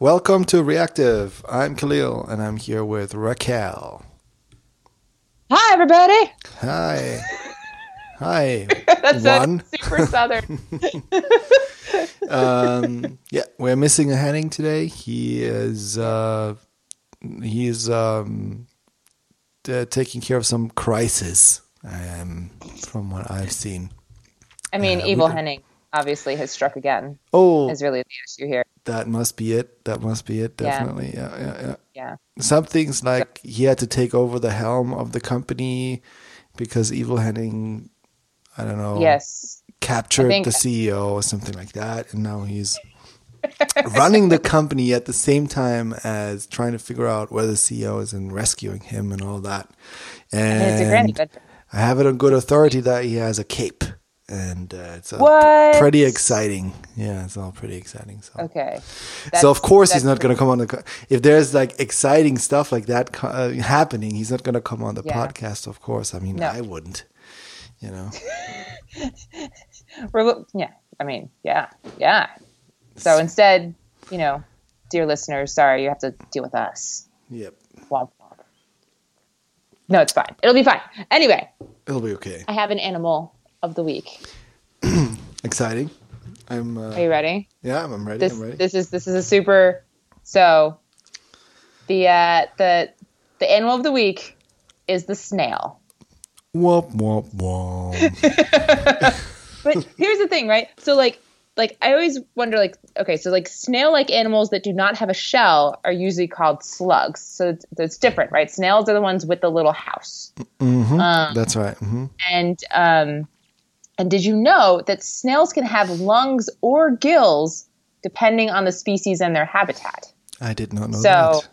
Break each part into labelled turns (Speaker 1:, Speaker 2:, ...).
Speaker 1: Welcome to Reactive. I'm Kahlil and I'm here with Raquel.
Speaker 2: Hi, everybody.
Speaker 1: Hi. Hi.
Speaker 2: That's a
Speaker 1: One.
Speaker 2: super southern.
Speaker 1: Um, yeah, we're missing a Henning today. He is uh, he's um, uh, taking care of some crisis. Um, from what I've seen.
Speaker 2: I mean,
Speaker 1: Uh,
Speaker 2: evil
Speaker 1: could-
Speaker 2: Henning obviously has struck again.
Speaker 1: Oh,
Speaker 2: Is really the issue here.
Speaker 1: That must be it. That must be it. Definitely. Yeah, yeah, yeah.
Speaker 2: Yeah.
Speaker 1: some things like he had to take over the helm of the company because Evil Henning, I don't know,
Speaker 2: Yes.
Speaker 1: captured the CEO or something like that, and now he's running the company at the same time as trying to figure out where the CEO is and rescuing him and all that. And,
Speaker 2: And it's a grand adventure.
Speaker 1: I have it on good authority that he has a cape, and uh, it's pretty exciting. Yeah, it's all pretty exciting. So.
Speaker 2: Okay.
Speaker 1: So of course he's not going to come on the. co- If there's like exciting stuff like that co- uh, happening, he's not going to come on the
Speaker 2: Yeah.
Speaker 1: podcast. Of course, I mean
Speaker 2: No.
Speaker 1: I wouldn't. You know,
Speaker 2: We're, yeah. I mean, yeah. Yeah. So instead, you know, dear listeners, sorry, you have to deal with us.
Speaker 1: yep,
Speaker 2: Womp womp. No, it's fine. It'll be fine. Anyway,
Speaker 1: it'll be okay.
Speaker 2: I have an animal of the week.
Speaker 1: Exciting. I'm. Uh,
Speaker 2: Are you ready?
Speaker 1: yeah, I'm, ready.
Speaker 2: this
Speaker 1: I'm ready.
Speaker 2: this is this is a super so the uh the the animal of the week is the snail
Speaker 1: Womp womp womp.
Speaker 2: but here's the thing right so like like i always wonder like okay so like snail like animals that do not have a shell are usually called slugs so it's, it's different right snails are the ones with the little house
Speaker 1: That's right. Mm-hmm.
Speaker 2: and um and did you know that snails can have lungs or gills depending on the species and their habitat
Speaker 1: I did not know
Speaker 2: So
Speaker 1: that.
Speaker 2: So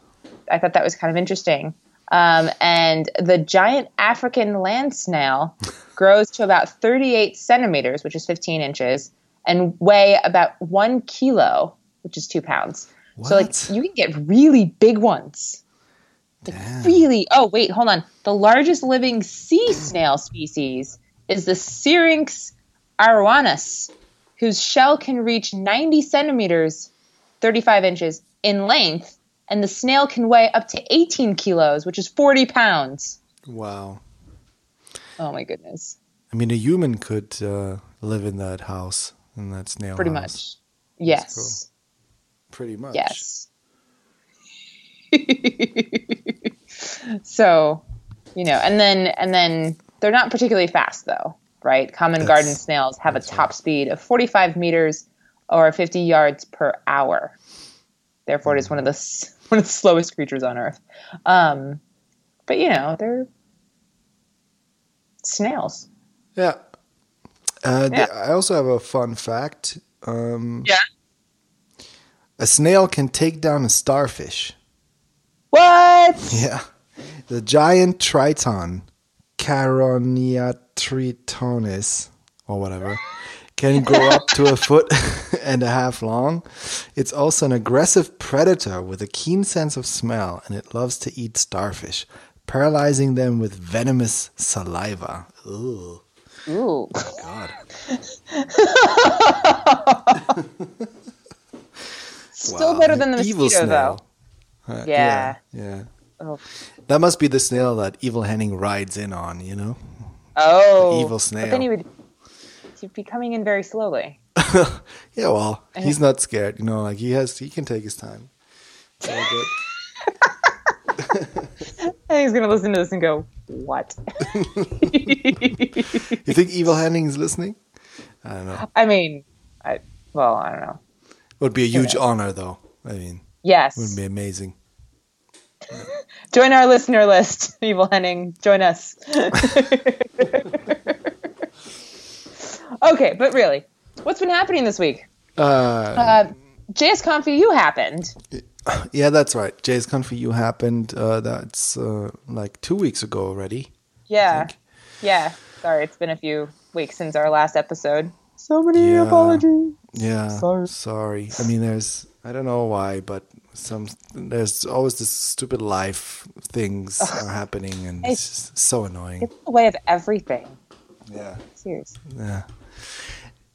Speaker 2: I thought that was kind of interesting. Um, and the giant African land snail grows to about 38 centimeters, which is 15 inches, and weigh about one kilo, which is two pounds. What? So, like, you can get really big ones. Like, really. Oh, wait, hold on. The largest living sea snail species is the Syrinx aruanus, whose shell can reach 90 centimeters 35 inches in length, and the snail can weigh up to 18 kilos, which is 40 pounds.
Speaker 1: Wow.
Speaker 2: Oh my goodness.
Speaker 1: I mean, a human could uh, live in that house in that snail.
Speaker 2: Pretty
Speaker 1: house.
Speaker 2: much. Yes.
Speaker 1: Pretty much.
Speaker 2: Yes. so, you know, and then and then they're not particularly fast though, right? Common
Speaker 1: That's-
Speaker 2: garden snails have a top speed of 45 meters or 50 yards per hour. Therefore, it is one of the one of the slowest creatures on Earth. Um, but you know, they're snails.
Speaker 1: Yeah. Uh,
Speaker 2: Yeah.
Speaker 1: I also have a fun fact. Um,
Speaker 2: Yeah.
Speaker 1: A snail can take down a starfish.
Speaker 2: What?
Speaker 1: Yeah. The giant triton, Caroniatritonis, or whatever, can grow up to a foot and a half long. It's also an aggressive predator with a keen sense of smell, and it loves to eat starfish, paralyzing them with venomous saliva. Ooh,
Speaker 2: Ooh.
Speaker 1: God.
Speaker 2: Still
Speaker 1: Wow,
Speaker 2: better than the mosquito, though.
Speaker 1: Uh,
Speaker 2: Yeah.
Speaker 1: yeah. yeah.
Speaker 2: Oh.
Speaker 1: That must be the snail that Evil Henning rides in on, you know?
Speaker 2: Oh,
Speaker 1: evil snail.
Speaker 2: But then he would he'd be coming in very slowly.
Speaker 1: Yeah, well, he's not scared, you know, like he has he can take his time. All.
Speaker 2: And he's gonna listen to this and go, "What?"
Speaker 1: You think Evil Henning is listening? I don't know.
Speaker 2: I mean, I well, I don't know.
Speaker 1: It would be a huge honor though. I mean,
Speaker 2: Yes, it
Speaker 1: would be amazing.
Speaker 2: join our listener list, Evil Henning. Join us. okay, but really, what's been happening this week?
Speaker 1: Uh,
Speaker 2: Uh, JSConf EU happened.
Speaker 1: yeah, that's right. JSConf EU happened. Uh, that's uh, like two weeks ago already.
Speaker 2: Yeah, yeah. Sorry, it's been a few weeks since our last episode. So many
Speaker 1: Yeah.
Speaker 2: apologies.
Speaker 1: Yeah.
Speaker 2: Sorry.
Speaker 1: Sorry. I mean, there's I don't know why, but some there's always this stupid life things are happening, and it's just so annoying.
Speaker 2: It's the way of everything.
Speaker 1: Yeah.
Speaker 2: Seriously.
Speaker 1: Yeah.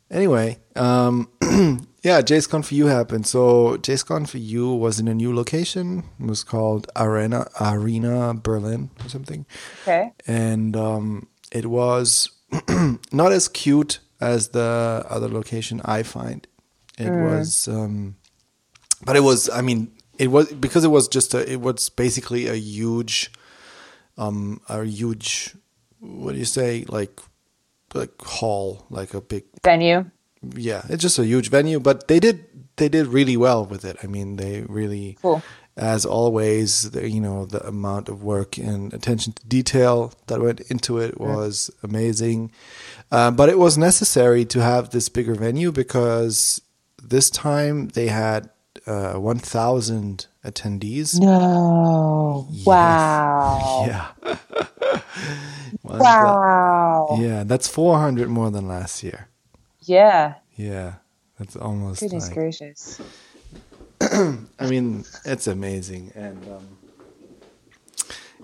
Speaker 1: anyway, um, yeah, JSConf EU happened. So JSConf EU was in a new location. It was called Arena Arena Berlin or something.
Speaker 2: Okay.
Speaker 1: And um, it was not as cute as the other location I find. It was, um, but it was. I mean, it was because it was just a. It was basically a huge, um, a huge. What do you say? Like, like hall, like a big
Speaker 2: Venue.
Speaker 1: yeah, it's just a huge venue, but they did they did really well with it. I mean, they really,
Speaker 2: Cool.
Speaker 1: as always, the, you know, the amount of work and attention to detail that went into it was amazing. Um, but it was necessary to have this bigger venue because this time they had uh, 1,000 attendees.
Speaker 2: No. Wow.
Speaker 1: Yeah.
Speaker 2: Wow.
Speaker 1: Yeah, that's 400 more than last year.
Speaker 2: Yeah.
Speaker 1: Yeah, that's almost
Speaker 2: Goodness
Speaker 1: like,
Speaker 2: gracious.
Speaker 1: I mean, it's amazing, and um,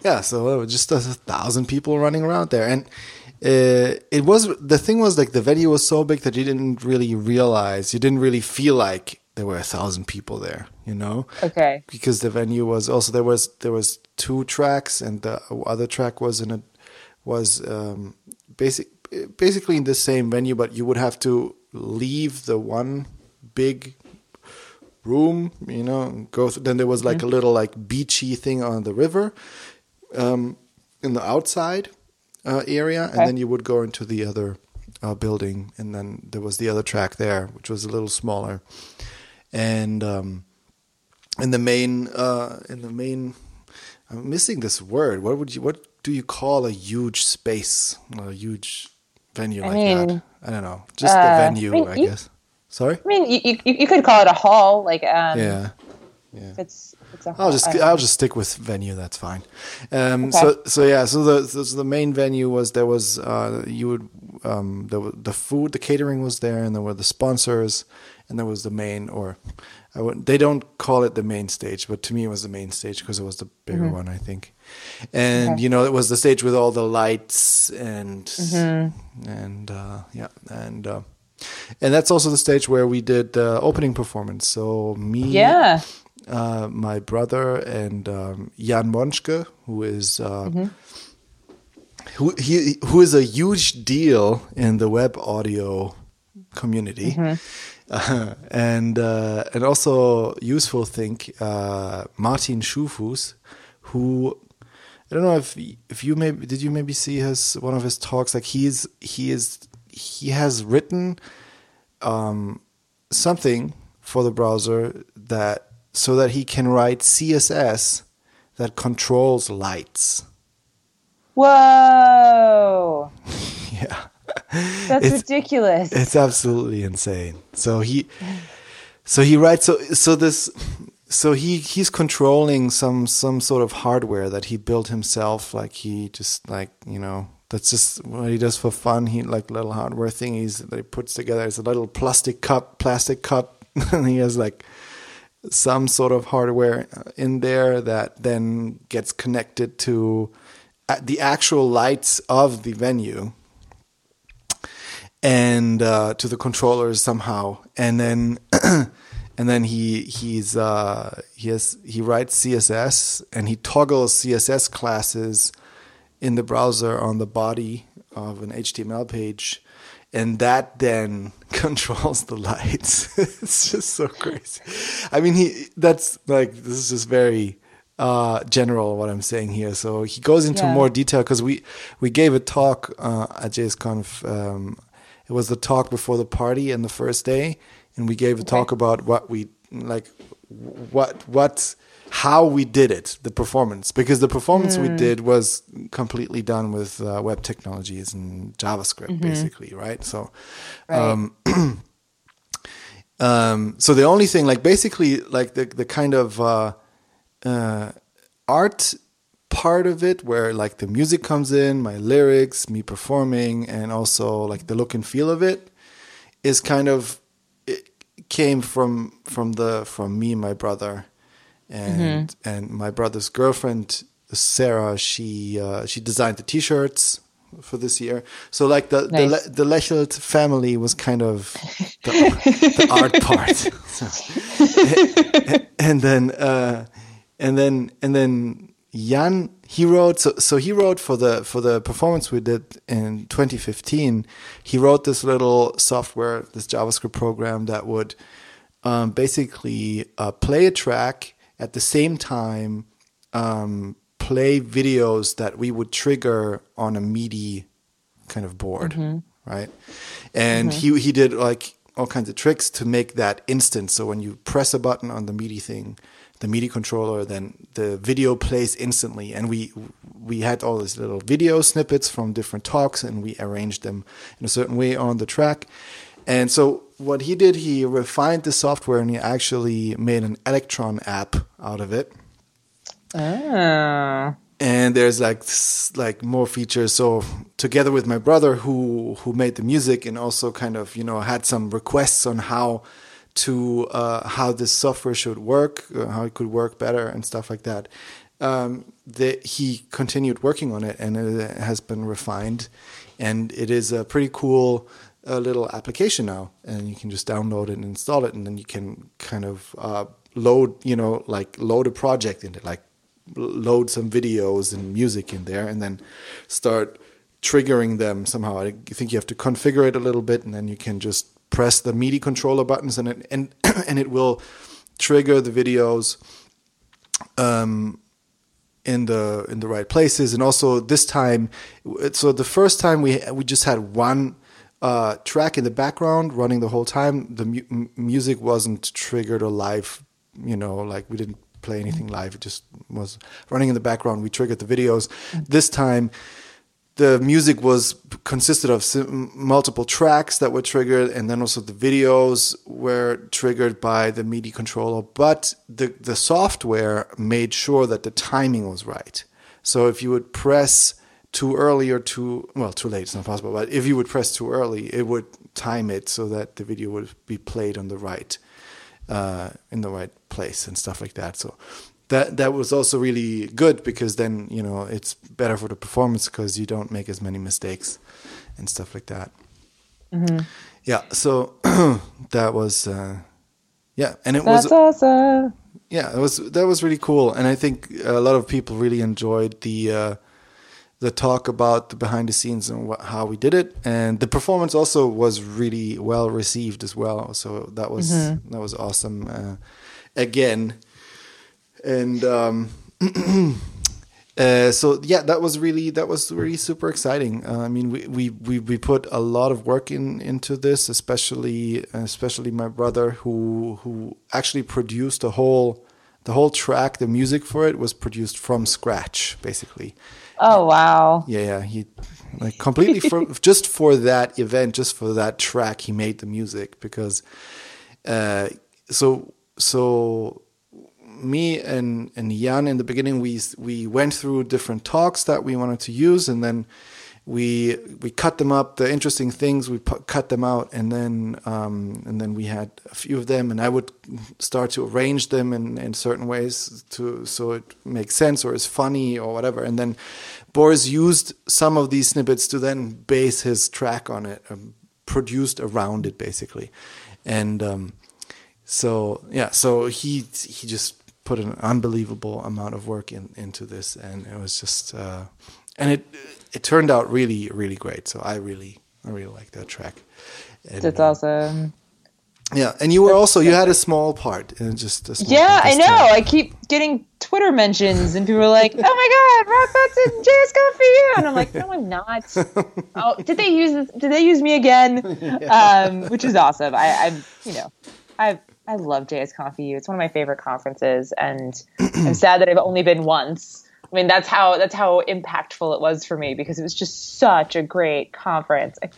Speaker 1: yeah. So just a thousand people running around there, and uh, it was the thing was like the venue was so big that you didn't really realize, you didn't really feel like there were a thousand people there, you know,
Speaker 2: Okay.
Speaker 1: because the venue was also there was there was two tracks, and the other track was in a was um, basic basically in the same venue, but you would have to leave the one big room, you know, and go. Th- then there was like a little like beachy thing on the river, um, in the outside uh, area,
Speaker 2: Okay.
Speaker 1: and then you would go into the other uh, building, and then there was the other track there, which was a little smaller, and um, in the main uh, in the main. I'm missing this word. What would you? What do you call a huge space? A huge venue
Speaker 2: I
Speaker 1: like
Speaker 2: mean,
Speaker 1: that? I don't know. Just the
Speaker 2: uh,
Speaker 1: venue,
Speaker 2: I mean,
Speaker 1: I
Speaker 2: you-
Speaker 1: guess. Sorry.
Speaker 2: I mean, you, you, you could call it a hall, like um,
Speaker 1: Yeah. Yeah.
Speaker 2: it's it's a hall.
Speaker 1: I'll just
Speaker 2: um,
Speaker 1: I'll just stick with venue. That's fine. Um,
Speaker 2: Okay.
Speaker 1: So so yeah. So the so the main venue was there was uh, you would um, there was the food the catering was there and there were the sponsors and there was the main or I would they don't call it the main stage but to me it was the main stage because it was the bigger one I think and
Speaker 2: Okay.
Speaker 1: you know it was the stage with all the lights and
Speaker 2: Mm-hmm.
Speaker 1: and uh, yeah and. Uh, and that's also the stage where we did the opening performance. So me,
Speaker 2: Yeah.
Speaker 1: uh, my brother and um, Jan Monschke, who is uh, who he who is a huge deal in the web audio community, uh, and uh, and also usefulthink, uh, Martin Schuhfuß, who I don't know if if you maybe did you maybe see his one of his talks like he's he is he has written um, something for the browser that so that he can write CSS that controls lights.
Speaker 2: Whoa.
Speaker 1: Yeah,
Speaker 2: That's
Speaker 1: It's-
Speaker 2: ridiculous.
Speaker 1: it's absolutely insane. So he, so he writes so so this. So he he's controlling some some sort of hardware that he built himself. Like he just like you know that's just what he does for fun. He like little hardware thingies that he puts together. It's a little plastic cup, plastic cup, and he has like some sort of hardware in there that then gets connected to uh, the actual lights of the venue and uh, to the controllers somehow, and then and then he he's uh, he has he writes CSS and he toggles CSS classes in the browser on the body of an HTML page, and that then controls the lights. it's just so crazy. I mean, he that's like this is just very uh, general what I'm saying here. So he goes into
Speaker 2: Yeah.
Speaker 1: more detail because we we gave a talk uh, at JSConf. Um, it was the talk before the party and the first day, and we gave a talk about what we like, what what how we did it, the performance, because the performance we did was completely done with uh, web technologies and JavaScript, basically, right? So.
Speaker 2: Right.
Speaker 1: Um, um, so the only thing, like basically, like the the kind of uh, uh, art part of it, where like the music comes in, my lyrics, me performing, and also like the look and feel of it, is kind of it came from from the from me and my brother, and and my brother's girlfriend Sarah. She uh, she designed the t-shirts for this year. So like the
Speaker 2: Nice.
Speaker 1: the, the Lechelt family was kind of the, the art part. So- and then uh, and then and then Jan he wrote so so he wrote for the for the performance we did in 2015 he wrote this little software this javascript program that would um, basically uh, play a track at the same time um, play videos that we would trigger on a MIDI kind of board, right? And he he did like all kinds of tricks to make that instant. So when you press a button on the MIDI thing, the MIDI controller, then the video plays instantly. And we we had all these little video snippets from different talks, and we arranged them in a certain way on the track. And so what he did, he refined the software and he actually made an Electron app out of it
Speaker 2: Oh.
Speaker 1: and there's like like more features so together with my brother who who made the music and also kind of you know had some requests on how to uh, how this software should work uh, how it could work better and stuff like that um, the, he continued working on it and it has been refined and it is a pretty cool uh, little application now and you can just download it and install it and then you can kind of uh, load you know like load a project in it like load some videos and music in there and then start triggering them somehow. I think you have to configure it a little bit and then you can just press the MIDI controller buttons and it and and it will trigger the videos um in the in the right places. And also this time so the first time we we just had one uh, track in the background running the whole time. The mu- music wasn't triggered or live you know like we didn't play anything live. It just was running in the background. We triggered the videos. This time the music was consisted of multiple tracks that were triggered and then also the videos were triggered by the MIDI controller but the the software made sure that the timing was right. So if you would press too early or too well too late it's not possible but if you would press too early it would time it so that the video would be played on the right uh, in the right place and stuff like that. So that that was also really good because then you know it's better for the performance because you don't make as many mistakes and stuff like that. Yeah, so that was uh, yeah, and it
Speaker 2: That's
Speaker 1: was
Speaker 2: awesome.
Speaker 1: yeah, it was that was really cool, and I think a lot of people really enjoyed the uh, the talk about the behind the scenes and what, how we did it, and the performance also was really well received as well. So that was that was awesome. Uh, again, and um, uh, so yeah, that was really that was really super exciting. Uh, I mean, we, we we we put a lot of work in into this, especially especially my brother who who actually produced the whole the whole track. The music for it was produced from scratch, basically.
Speaker 2: Oh wow.
Speaker 1: Yeah, yeah, he like completely for just for that event, just for that track, he made the music because uh, so so me and and Jan in the beginning we we went through different talks that we wanted to use and then we we cut them up the interesting things we pu- cut them out and then um, and then we had a few of them and I would start to arrange them in, in certain ways to so it makes sense or is funny or whatever. And then Boris used some of these snippets to then base his track on it um, produced around it basically. And um, so yeah so he he just put an unbelievable amount of work in, into this and it was just uh, and it it turned out really really great so i really i really like that track and,
Speaker 2: That's
Speaker 1: uh,
Speaker 2: awesome.
Speaker 1: yeah and you were also you had a small part and just a small
Speaker 2: Yeah, I know.
Speaker 1: time.
Speaker 2: I keep getting Twitter mentions, and people are like, "Oh my god, Rock Hudson, JSConf EU," and I'm like, "No, I'm not." oh, did they use this? Did they use me again? Um, which is awesome. I, I'm, you know, I I love JSConf EU. It's one of my favorite conferences, and I'm sad that I've only been once. I mean, that's how that's how impactful it was for me because it was just such a great conference. I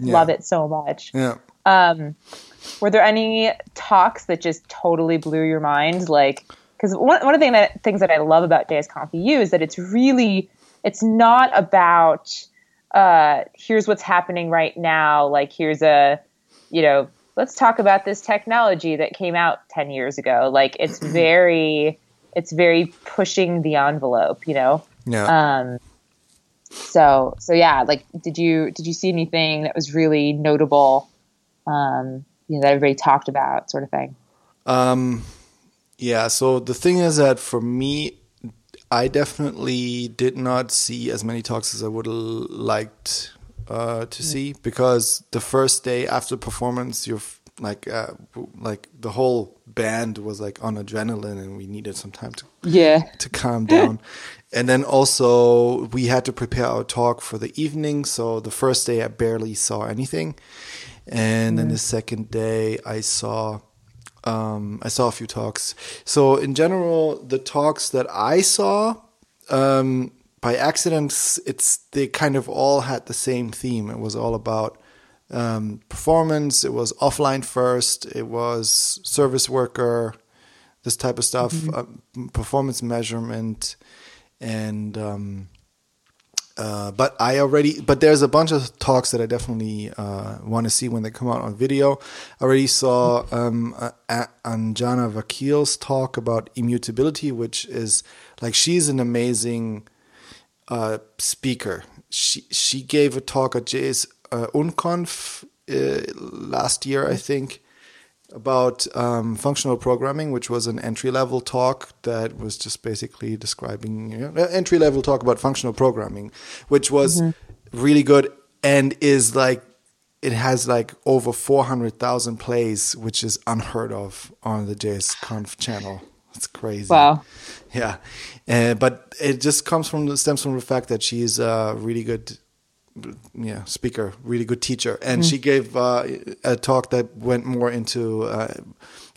Speaker 2: love it so much.
Speaker 1: yeah
Speaker 2: Were there any talks that just totally blew your mind? Like, because one, one of the thing that, things that I love about JSConf EU is that it's really, it's not about, uh, here's what's happening right now. Like, here's a, you know, let's talk about this technology that came out 10 years ago. Like, it's very, it's very pushing the envelope, you know?
Speaker 1: yeah
Speaker 2: Um, So so yeah, like did you did you see anything that was really notable? Um, you know that everybody talked about, sort of thing.
Speaker 1: Um, yeah. So the thing is that for me, I definitely did not see as many talks as I would have liked uh, to mm. see because the first day after performance, you're like uh, like the whole band was like on adrenaline and we needed some time to
Speaker 2: yeah
Speaker 1: to calm down and then also we had to prepare our talk for the evening so the first day i barely saw anything and mm. then the second day i saw um, i saw a few talks so in general the talks that i saw um, by accident it's they kind of all had the same theme it was all about um, performance. It was offline first. It was service worker, this type of stuff, mm-hmm. uh, performance measurement, and um, uh, but I already but there's a bunch of talks that I definitely uh, want to see when they come out on video. I already saw um, Anjana Vakil's talk about immutability, which is like she's an amazing uh, speaker. She she gave a talk at JS uh, Unconf uh, last year, I think, about um, functional programming, which was an entry level talk that was just basically describing you know, entry level talk about functional programming, which was mm-hmm. really good and is like it has like over 400,000 plays, which is unheard of on the JSConf channel. It's crazy.
Speaker 2: Wow.
Speaker 1: Yeah. Uh, but it just comes from the stems from the fact that she's a really good yeah speaker, really good teacher, and mm. she gave uh, a talk that went more into uh,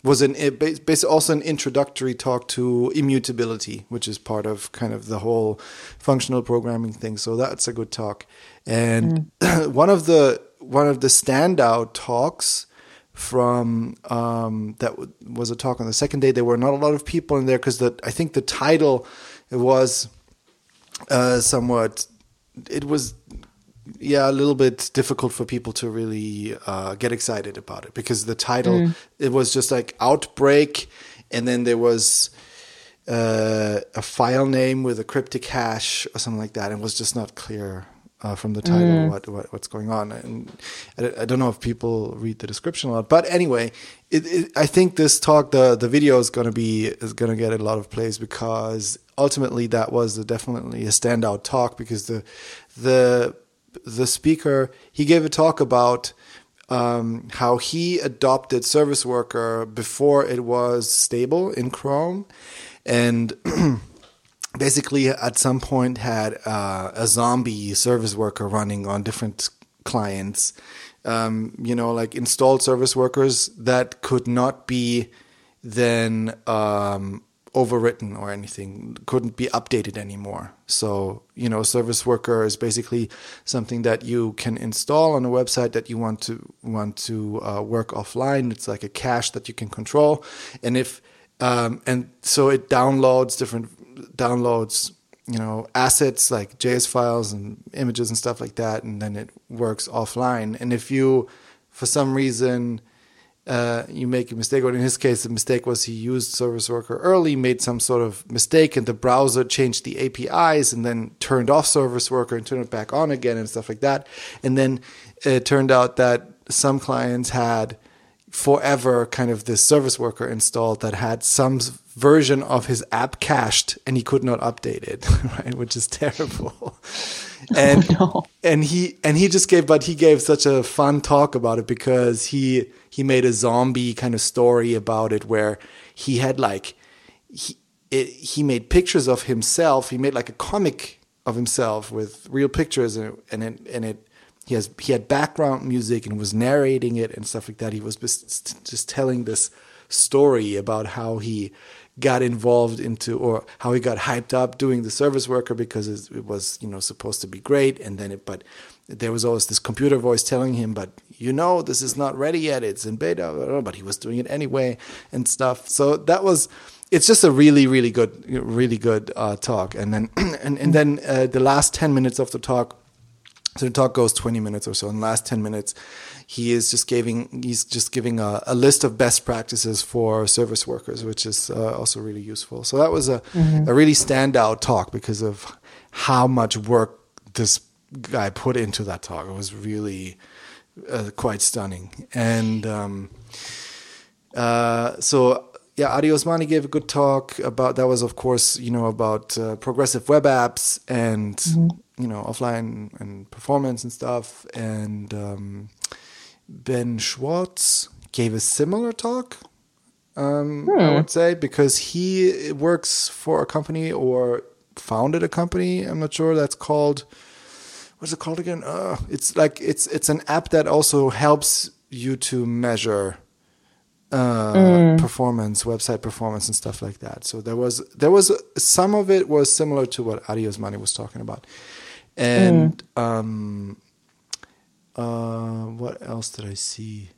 Speaker 1: was an basically also an introductory talk to immutability, which is part of kind of the whole functional programming thing. So that's a good talk, and mm. one of the one of the standout talks from um, that was a talk on the second day. There were not a lot of people in there because I think the title was uh, somewhat. It was yeah a little bit difficult for people to really uh, get excited about it because the title mm. it was just like outbreak and then there was uh, a file name with a cryptic hash or something like that and it was just not clear uh, from the title mm. what, what, what's going on and I, I, don't know if people read the description a lot but anyway it, it, I think this talk the the video is going to be is going to get a lot of plays because ultimately that was a, definitely a standout talk because the the the speaker he gave a talk about um, how he adopted Service Worker before it was stable in Chrome, and basically at some point had uh, a zombie Service Worker running on different clients. Um, you know, like installed service workers that could not be then um, overwritten or anything couldn't be updated anymore. So you know service worker is basically something that you can install on a website that you want to want to uh, work offline. It's like a cache that you can control. And if um, and so it downloads different downloads you know assets like js files and images and stuff like that and then it works offline and if you for some reason uh, you make a mistake, or in his case, the mistake was he used Service Worker early, made some sort of mistake, and the browser changed the APIs and then turned off Service Worker and turned it back on again and stuff like that. And then it turned out that some clients had forever kind of this Service Worker installed that had some version of his app cached and he could not update it, right? Which is terrible. Oh, and oh, no. and he and he just gave but he gave such a fun talk about it because he he made a zombie kind of story about it where he had like he it, he made pictures of himself. He made like a comic of himself with real pictures and and it, and it he has he had background music and was narrating it and stuff like that. He was just, just telling this story about how he got involved into or how he got hyped up doing the service worker because it was you know supposed to be great. And then it but there was always this computer voice telling him but you know this is not ready yet. It's in beta but he was doing it anyway and stuff. So that was it's just a really really good really good uh, talk. And then and, and then uh, the last 10 minutes of the talk so the talk goes 20 minutes or so in the last 10 minutes he is just giving he's just giving a, a list of best practices for service workers which is uh, also really useful so that was a, mm-hmm. a really standout talk because of how much work this guy put into that talk. It was really uh, quite stunning. And um, uh, so yeah, Addy Osmani gave a good talk about that was of course you know about uh, progressive web apps and mm-hmm. you know offline and performance and stuff. And um, Ben Schwarz gave a similar talk. Um, hmm. I would say because he works for a company or founded a company. I'm not sure that's called. What's it called again? Uh, it's like it's it's an app that also helps you to measure uh, mm. performance, website performance, and stuff like that. So there was there was some of it was similar to what Addy Osmani was talking about, and mm. um, uh, what else did I see?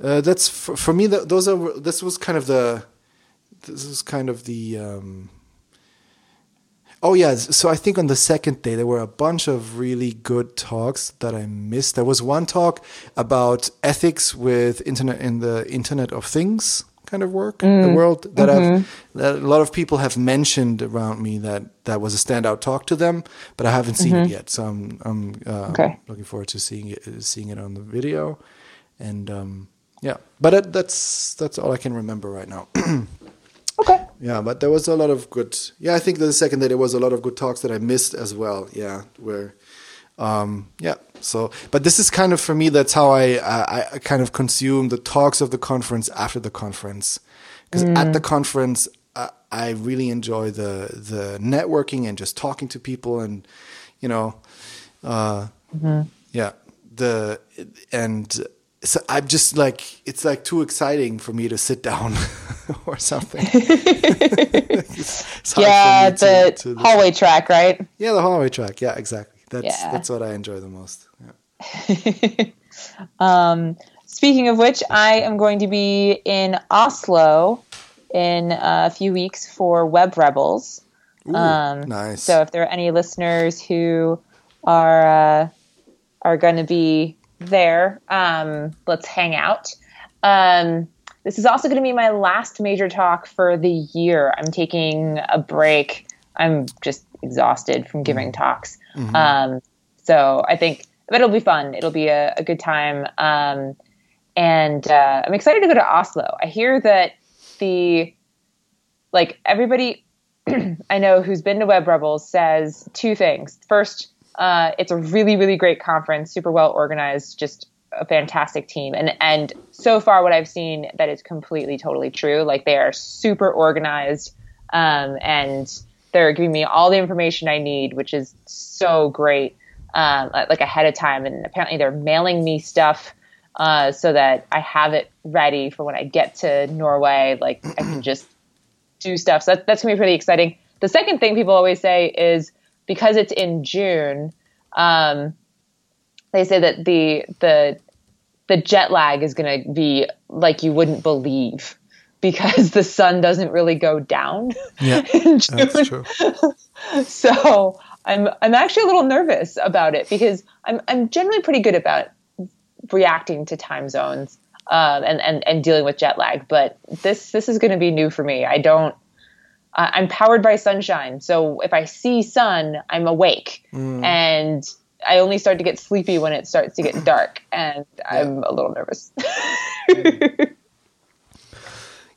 Speaker 1: Uh, that's for, for me. The, those are this was kind of the this was kind of the um, Oh yeah, so I think on the second day there were a bunch of really good talks that I missed. There was one talk about ethics with internet in the Internet of Things kind of work, mm. the world that mm-hmm. I've that a lot of people have mentioned around me that that was a standout talk to them, but I haven't seen mm-hmm. it yet. So I'm I'm uh, okay. looking forward to seeing it seeing it on the video, and um, yeah. But that's that's all I can remember right now.
Speaker 2: Okay.
Speaker 1: Yeah, but there was a lot of good. Yeah, I think the second day there was a lot of good talks that I missed as well. Yeah, where, um, yeah. So, but this is kind of for me. That's how I I, I kind of consume the talks of the conference after the conference, because mm. at the conference I, I really enjoy the the networking and just talking to people and, you know, uh, mm-hmm. yeah, the and so I'm just like it's like too exciting for me to sit down or something.
Speaker 2: yeah, the to, to hallway track, right?
Speaker 1: Yeah, the hallway track. Yeah, exactly. That's yeah. that's what I enjoy the most.
Speaker 2: Yeah. um, speaking of which, I am going to be in Oslo in a few weeks for Web Rebels.
Speaker 1: Ooh, um, nice.
Speaker 2: So if there are any listeners who are uh, are going to be there. Um, let's hang out. Um, this is also going to be my last major talk for the year. I'm taking a break. I'm just exhausted from giving mm-hmm. talks. Mm-hmm. Um, so I think but it'll be fun. It'll be a, a good time. Um, and uh, I'm excited to go to Oslo. I hear that the like everybody I know who's been to Web Rebels says two things. First, uh, it's a really, really great conference, super well organized, just a fantastic team. And and so far, what I've seen that is completely, totally true. Like they are super organized, um, and they're giving me all the information I need, which is so great. Um, like ahead of time, and apparently they're mailing me stuff uh, so that I have it ready for when I get to Norway. Like I can just do stuff. So that, that's gonna be pretty exciting. The second thing people always say is because it's in June, um, they say that the the the jet lag is going to be like you wouldn't believe because the sun doesn't really go down.
Speaker 1: Yeah, that's true.
Speaker 2: so I'm I'm actually a little nervous about it because I'm I'm generally pretty good about reacting to time zones um, and and and dealing with jet lag, but this this is going to be new for me. I don't uh, I'm powered by sunshine. So if I see sun, I'm awake. Mm. And I only start to get sleepy when it starts to get dark. And yeah. I'm a little nervous.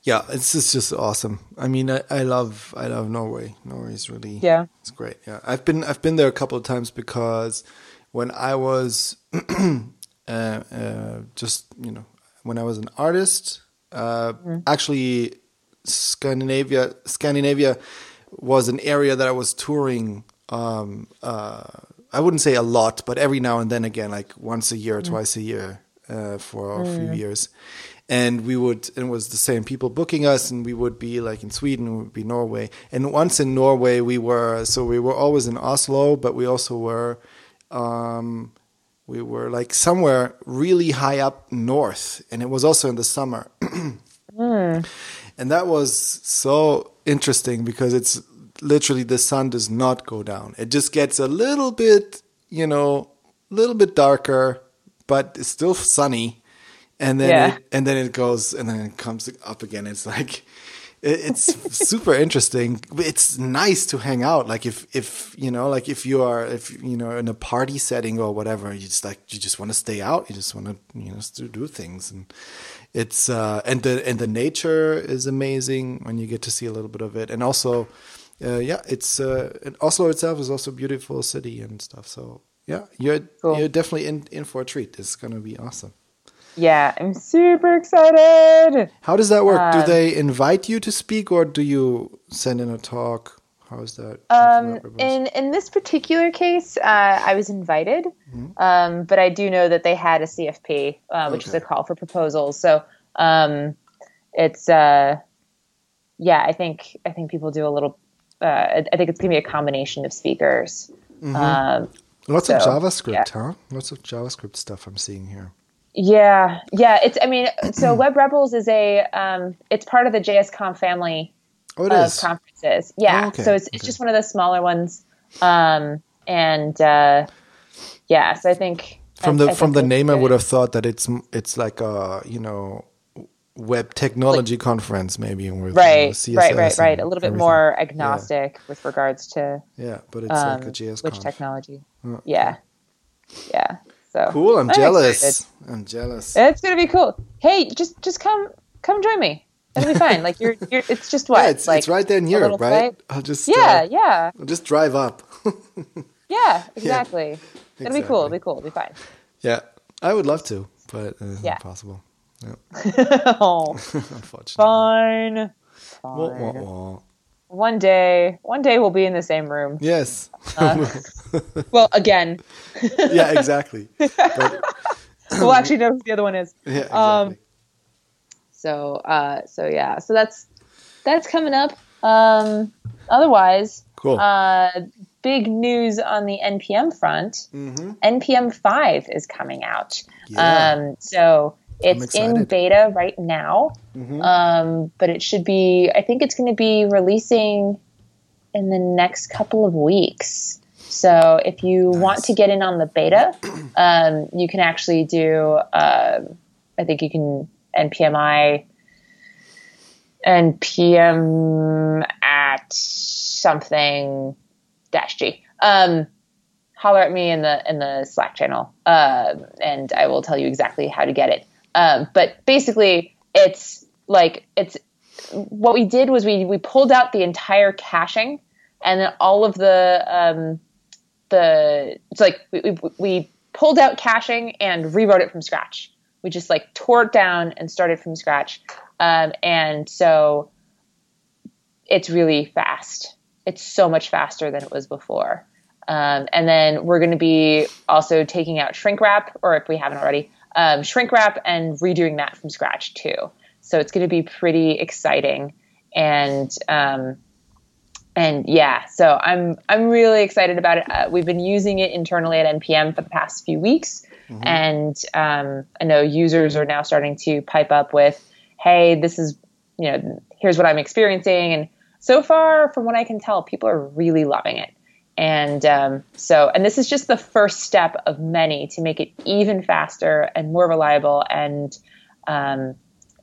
Speaker 1: yeah, it's just, just awesome. I mean, I, I love I love Norway. Norway is really
Speaker 2: yeah,
Speaker 1: it's great. Yeah, I've been I've been there a couple of times because when I was uh, uh, just you know when I was an artist, uh, mm. actually Scandinavia Scandinavia was an area that I was touring. Um, uh, I wouldn't say a lot, but every now and then again, like once a year or mm. twice a year uh, for a mm. few years. And we would, and it was the same people booking us, and we would be like in Sweden, we would be Norway. And once in Norway, we were, so we were always in Oslo, but we also were, um, we were like somewhere really high up north, and it was also in the summer. mm. And that was so interesting because it's literally the sun does not go down. It just gets a little bit, you know, a little bit darker, but it's still sunny. And then yeah. it, and then it goes and then it comes up again. It's like it's super interesting. It's nice to hang out. Like if if you know, like if you are if you know in a party setting or whatever, you just like you just want to stay out. You just want to you know do things and it's uh and the and the nature is amazing when you get to see a little bit of it and also uh, yeah it's uh and Oslo itself is also a beautiful city and stuff so yeah you're cool. you're definitely in in for a treat it's gonna be awesome
Speaker 2: yeah, I'm super excited.
Speaker 1: How does that work? do um, they invite you to speak, or do you send in a talk? How is that?
Speaker 2: Um, in in this particular case, uh, I was invited, mm-hmm. um, but I do know that they had a CFP, uh, which okay. is a call for proposals. So um, it's uh, yeah, I think I think people do a little. Uh, I think it's gonna be a combination of speakers. Mm-hmm. Um,
Speaker 1: Lots so, of JavaScript, yeah. huh? Lots of JavaScript stuff I'm seeing here.
Speaker 2: Yeah, yeah. It's. I mean, so Web Rebels is a. Um, it's part of the JSConf family
Speaker 1: oh, of
Speaker 2: is. conferences. Yeah. Oh, okay. So it's it's okay. just one of the smaller ones. Um, and uh, yeah, so I think
Speaker 1: from the I, I from the name, good. I would have thought that it's it's like a you know web technology like, conference maybe with
Speaker 2: right, you know, right, right, right. A little bit more agnostic yeah. with regards to
Speaker 1: yeah, but it's um, like a JS
Speaker 2: which technology. Oh, yeah, yeah. So
Speaker 1: cool. I'm, I'm jealous. Excited. I'm jealous.
Speaker 2: It's gonna be cool. Hey, just just come come join me. It'll be fine. Like you're, you're it's just what?
Speaker 1: Yeah, it's,
Speaker 2: like
Speaker 1: it's right there in Europe, right? I'll just
Speaker 2: yeah, uh, yeah.
Speaker 1: I'll just drive up.
Speaker 2: yeah, exactly. Yeah, It'll be cool. It'll be cool. It'll be fine.
Speaker 1: Yeah, I would love to, but it's yeah. impossible. Yeah.
Speaker 2: oh, unfortunately. Fine. Fine. Wah, wah, wah. One day, one day we'll be in the same room.
Speaker 1: Yes.
Speaker 2: Uh, well, again.
Speaker 1: yeah, exactly. But,
Speaker 2: we'll actually know who the other one is.
Speaker 1: Yeah, exactly. Um,
Speaker 2: so, uh, so yeah, so that's that's coming up. Um, otherwise,
Speaker 1: cool.
Speaker 2: Uh, big news on the npm front. Mm-hmm. npm five is coming out. Yeah. Um, so it's in beta right now, mm-hmm. um, but it should be. I think it's going to be releasing in the next couple of weeks. So if you nice. want to get in on the beta, um, you can actually do. Uh, I think you can npmi npm at something dash g. Um, holler at me in the in the Slack channel, uh, and I will tell you exactly how to get it. Um, but basically, it's like it's what we did was we we pulled out the entire caching and then all of the um, the it's like we, we, we pulled out caching and rewrote it from scratch. We just like tore it down and started from scratch, um, and so it's really fast. It's so much faster than it was before. Um, and then we're going to be also taking out shrink wrap, or if we haven't already, um, shrink wrap and redoing that from scratch too. So it's going to be pretty exciting, and um, and yeah, so I'm I'm really excited about it. Uh, we've been using it internally at npm for the past few weeks, mm-hmm. and um, I know users are now starting to pipe up with, "Hey, this is you know here's what I'm experiencing," and so far, from what I can tell, people are really loving it. And um, so, and this is just the first step of many to make it even faster and more reliable. And um,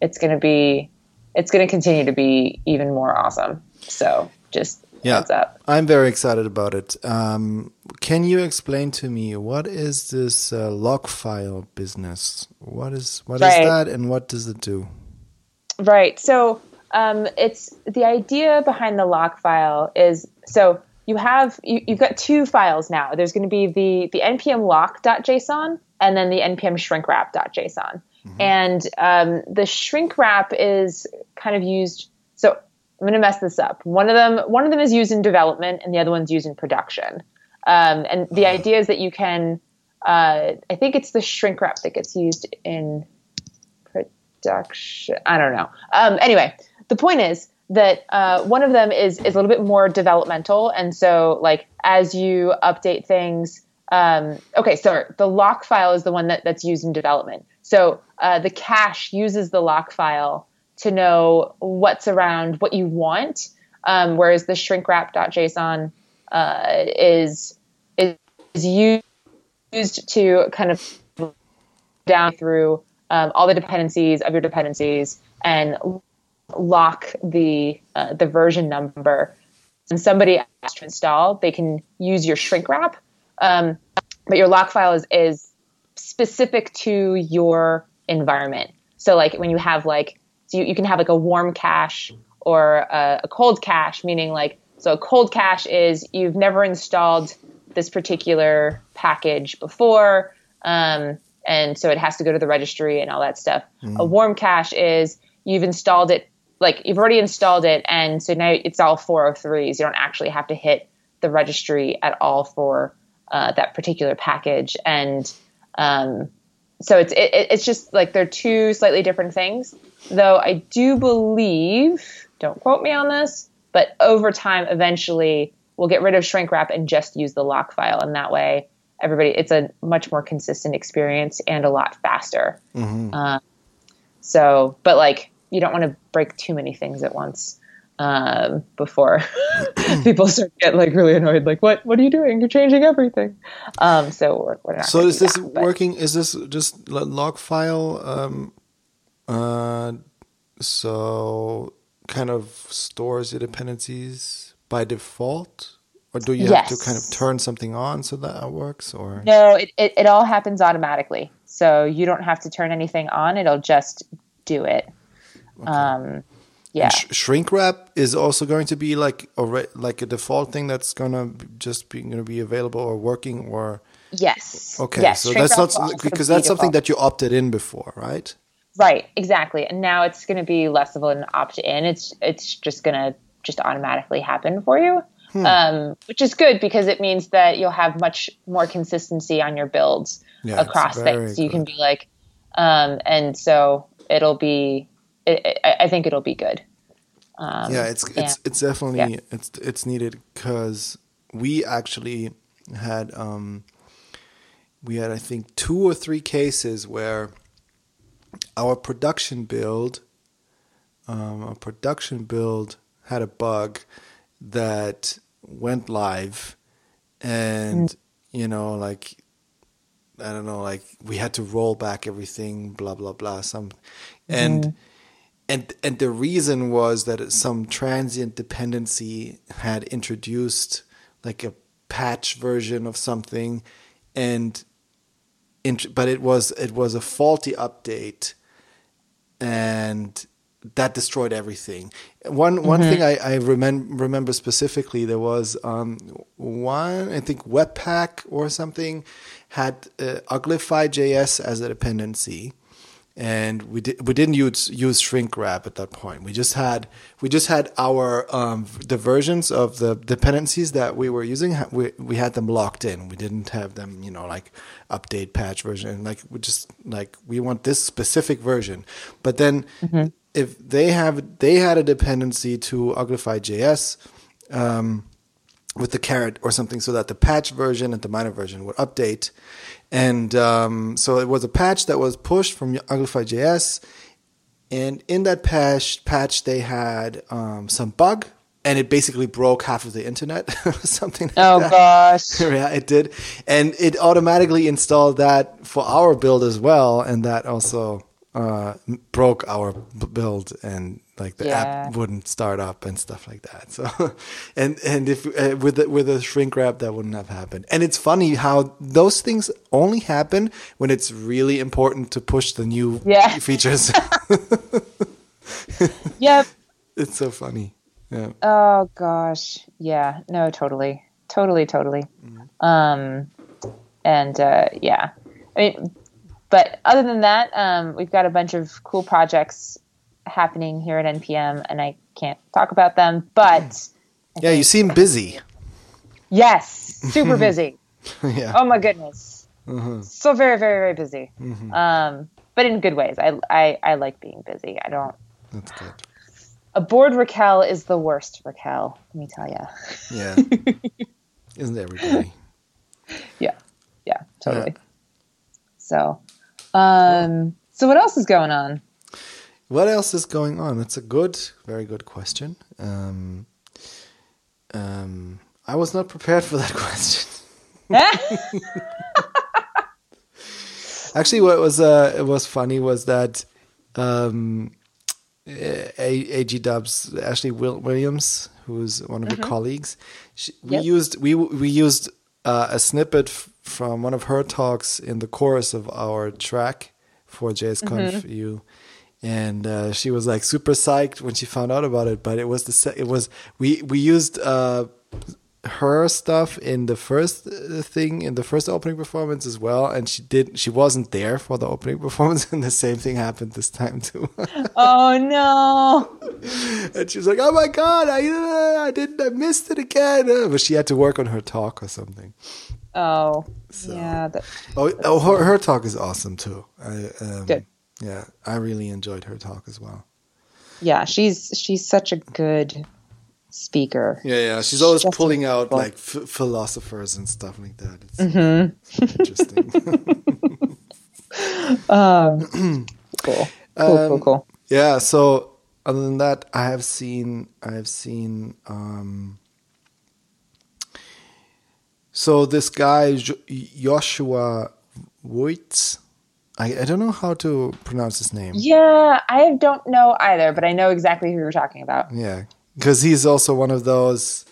Speaker 2: it's going to be, it's going to continue to be even more awesome. So just yeah,
Speaker 1: I'm very excited about it. Um, can you explain to me what is this uh, lock file business? What is what right. is that, and what does it do?
Speaker 2: Right. So um, it's the idea behind the lock file is so you have you, have got two files now. There's going to be the the npm lock.json and then the npm shrinkwrap.json. Mm-hmm. And um, the shrink wrap is kind of used. I'm going to mess this up. One of them one of them is used in development, and the other one's used in production. Um, and the idea is that you can. Uh, I think it's the shrink wrap that gets used in production. I don't know. Um, anyway, the point is that uh, one of them is is a little bit more developmental, and so like as you update things. Um, okay, so the lock file is the one that, that's used in development. So uh, the cache uses the lock file to know what's around what you want, um, whereas the shrinkwrap.json uh, is, is used to kind of down through um, all the dependencies of your dependencies and lock the uh, the version number and somebody asks to install, they can use your shrink wrap. Um, but your lock file is, is specific to your environment. So like when you have like, so you, you can have like a warm cache or a, a cold cache, meaning like, so a cold cache is you've never installed this particular package before. Um, and so it has to go to the registry and all that stuff. Mm. A warm cache is you've installed it like you've already installed it and so now it's all 403s you don't actually have to hit the registry at all for uh, that particular package and um, so it's it, it's just like they're two slightly different things though i do believe don't quote me on this but over time eventually we'll get rid of shrink wrap and just use the lock file and that way everybody it's a much more consistent experience and a lot faster mm-hmm. uh, so but like you don't want to break too many things at once um, before people start to get like really annoyed. Like, what? What are you doing? You're changing everything. Um, so we're, we're not.
Speaker 1: So is this that, working? Is this just lock file? Um, uh, so kind of stores your dependencies by default, or do you yes. have to kind of turn something on so that it works? Or
Speaker 2: no, it, it, it all happens automatically. So you don't have to turn anything on; it'll just do it. Okay. Um, yeah.
Speaker 1: Sh- shrink wrap is also going to be like a re- like a default thing that's gonna just be gonna be available or working or.
Speaker 2: Yes.
Speaker 1: Okay,
Speaker 2: yes,
Speaker 1: so that's not because that's something that you opted in before, right?
Speaker 2: Right, exactly. And now it's going to be less of an opt in. It's it's just going to just automatically happen for you, hmm. um, which is good because it means that you'll have much more consistency on your builds yeah, across things. So you can be like, um, and so it'll be it, I think it'll be good.
Speaker 1: Um, yeah, it's it's and, it's definitely yeah. it's it's needed because we actually had um, we had I think two or three cases where our production build um, a production build had a bug that went live and mm. you know like I don't know like we had to roll back everything blah blah blah some and mm and and the reason was that some transient dependency had introduced like a patch version of something and but it was it was a faulty update and that destroyed everything. One mm-hmm. one thing I, I remember remember specifically there was um, one I think Webpack or something had uh, Uglify.js as a dependency, and we did we didn't use use shrink wrap at that point. We just had we just had our um, the versions of the dependencies that we were using. We we had them locked in. We didn't have them, you know, like update patch version. Like we just like we want this specific version. But then mm-hmm. if they have they had a dependency to Uglify.js. Um, with the caret or something so that the patch version and the minor version would update and um, so it was a patch that was pushed from Uglify.js. And in that patch, patch they had um, some bug, and it basically broke half of the internet, something. Like
Speaker 2: oh
Speaker 1: that.
Speaker 2: gosh!
Speaker 1: yeah, it did, and it automatically installed that for our build as well, and that also uh, broke our build and like the yeah. app wouldn't start up and stuff like that. So, and and if uh, with the, with a shrink wrap that wouldn't have happened. And it's funny how those things only happen when it's really important to push the new yeah. features.
Speaker 2: yep.
Speaker 1: It's so funny. Yeah.
Speaker 2: Oh gosh. Yeah. No. Totally. Totally. Totally. Mm-hmm. Um. And uh, yeah. I mean, but other than that, um, we've got a bunch of cool projects happening here at NPM, and I can't talk about them. But
Speaker 1: yeah, you seem busy.
Speaker 2: Yes, super busy. yeah. Oh my goodness. Mm-hmm. So very, very, very busy. Mm-hmm. Um, but in good ways. I, I, I like being busy. I don't.
Speaker 1: That's good.
Speaker 2: A bored Raquel is the worst Raquel. Let me tell you.
Speaker 1: Yeah. Isn't everybody?
Speaker 2: Yeah. Yeah. Totally. Yeah. So, um, so what else is going on?
Speaker 1: What else is going on? That's a good, very good question. Um, um, I was not prepared for that question. Actually, what was uh, it was funny was that um, A- AG Dubs Ashley Will- Williams, who's one of your colleagues. She, we
Speaker 2: Yep.
Speaker 1: used we we used uh, a snippet f- from one of her talks in the chorus of our track for JSConf EU. And uh, she was like super psyched when she found out about it. But it was the se- it was we we used uh, her stuff in the first uh, thing in the first opening performance as well and she did she wasn't there for the opening performance and the same thing happened this time too
Speaker 2: Oh no.
Speaker 1: and she was like oh my god i uh, i didn't i missed it again Uh, but she had to work on her talk or something
Speaker 2: Oh. Yeah. That,
Speaker 1: oh, oh her, her talk is awesome too I, um,
Speaker 2: Good.
Speaker 1: Yeah i really enjoyed her talk as well
Speaker 2: yeah. She's she's such a good speaker.
Speaker 1: yeah yeah she's always
Speaker 2: Just
Speaker 1: pulling out like f- philosophers and stuff like that it's interesting
Speaker 2: Cool. Cool. cool.
Speaker 1: Um,
Speaker 2: Cool.
Speaker 1: Yeah. So other than that, I have seen I have seen. Um, so this guy Yoshua Wuyts, I I don't know how to pronounce his name.
Speaker 2: Yeah, I don't know either, but I know exactly who you're talking about.
Speaker 1: Yeah, because he's also one of those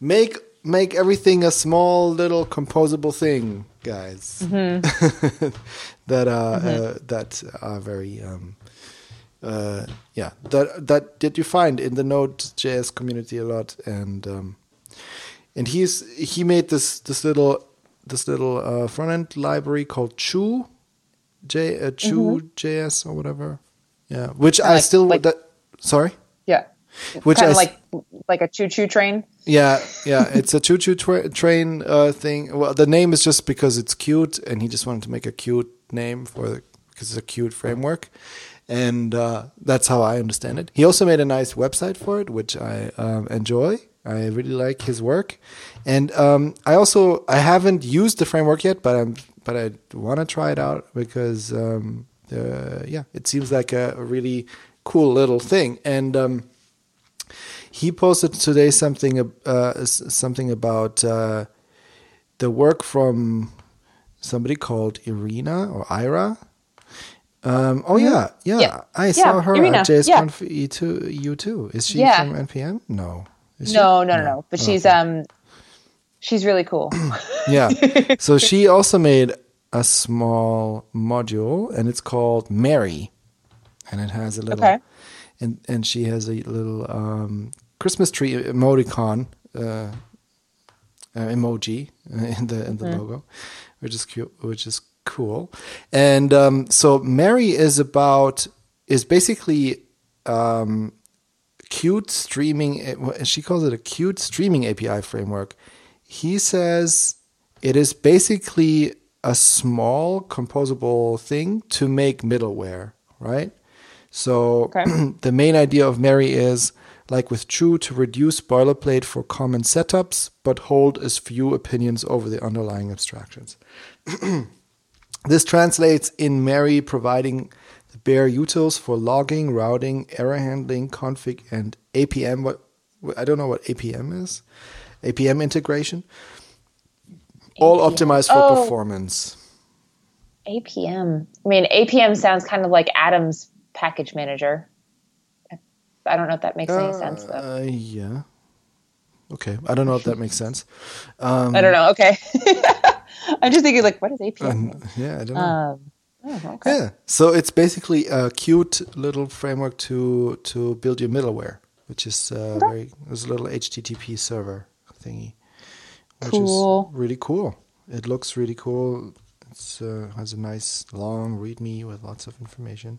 Speaker 1: make make everything a small little composable thing guys that uh, uh that are very um uh yeah that that that you find in the Node.js community a lot and um and he's he made this this little this little uh, front end library called Choo J uh, Choo JS or whatever yeah which I
Speaker 2: like-
Speaker 1: still
Speaker 2: like-
Speaker 1: that sorry
Speaker 2: Yeah.
Speaker 1: which
Speaker 2: kind of like like a choo choo train.
Speaker 1: yeah, yeah, it's a choo choo tra- train uh, thing. Well, the name is just because it's cute, and he just wanted to make a cute name for the because it's a cute framework, and uh, that's how I understand it. He also made a nice website for it, which I um, enjoy. I really like his work, and um, I also I haven't used the framework yet, but I'm but I want to try it out because um, uh, yeah, it seems like a, really cool little thing, and. Um, he posted today something uh, something about uh, the work from somebody called Irina or Ira. Um, oh yeah, yeah,
Speaker 2: Yeah.
Speaker 1: I saw
Speaker 2: Yeah,
Speaker 1: her
Speaker 2: Irina,
Speaker 1: at JSConf E2 U2. Is she
Speaker 2: Yeah.
Speaker 1: from NPM? No. Is she?
Speaker 2: No, no, no, no. But
Speaker 1: Oh,
Speaker 2: she's
Speaker 1: okay.
Speaker 2: um she's really cool.
Speaker 1: yeah. So she also made a small module, and it's called Merry, and it has a little,
Speaker 2: Okay.
Speaker 1: and and she has a little um, Christmas tree emoticon uh, uh, emoji in the in the logo, which is cute, which is cool. And um, so Merry is about is basically um, cute streaming. uh, She calls it a cute streaming API framework. He says it is basically a small composable thing to make middleware, right? So
Speaker 2: Okay.
Speaker 1: the main idea of Merry is like with Choo to reduce boilerplate for common setups, but hold as few opinions over the underlying abstractions. this translates in Merry providing the bare utils for logging, routing, error handling, config, and APM. What I don't know what APM is. APM integration. All
Speaker 2: APM.
Speaker 1: optimized for
Speaker 2: Oh.
Speaker 1: performance.
Speaker 2: APM. I mean, APM sounds kind of like Atom's package manager. I don't know if that makes any sense though.
Speaker 1: Uh, yeah. Okay. I don't know if that makes sense. Um,
Speaker 2: I don't know. Okay. I'm just thinking like, what is APM? mean?
Speaker 1: yeah, I don't know.
Speaker 2: Um, oh, okay.
Speaker 1: Yeah. So it's basically a cute little framework to to build your middleware, which is uh, very it's a little HTTP server thingy, which
Speaker 2: Cool.
Speaker 1: is really cool. It looks really cool. It uh, has a nice long README with lots of information.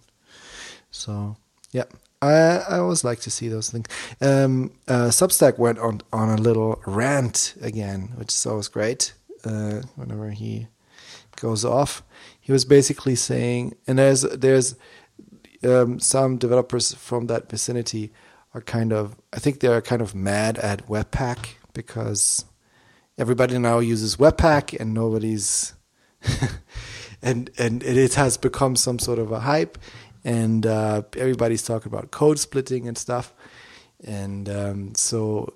Speaker 1: So yeah, I I always like to see those things. Um, uh, Substack went on on a little rant again, which is always great. Uh, whenever he goes off, he was basically saying, and there's there's um, some developers from that vicinity are kind of, I think they're kind of mad at Webpack because everybody now uses Webpack and nobody's and and it has become some sort of a hype. And uh, everybody's talking about code splitting and stuff. And um, so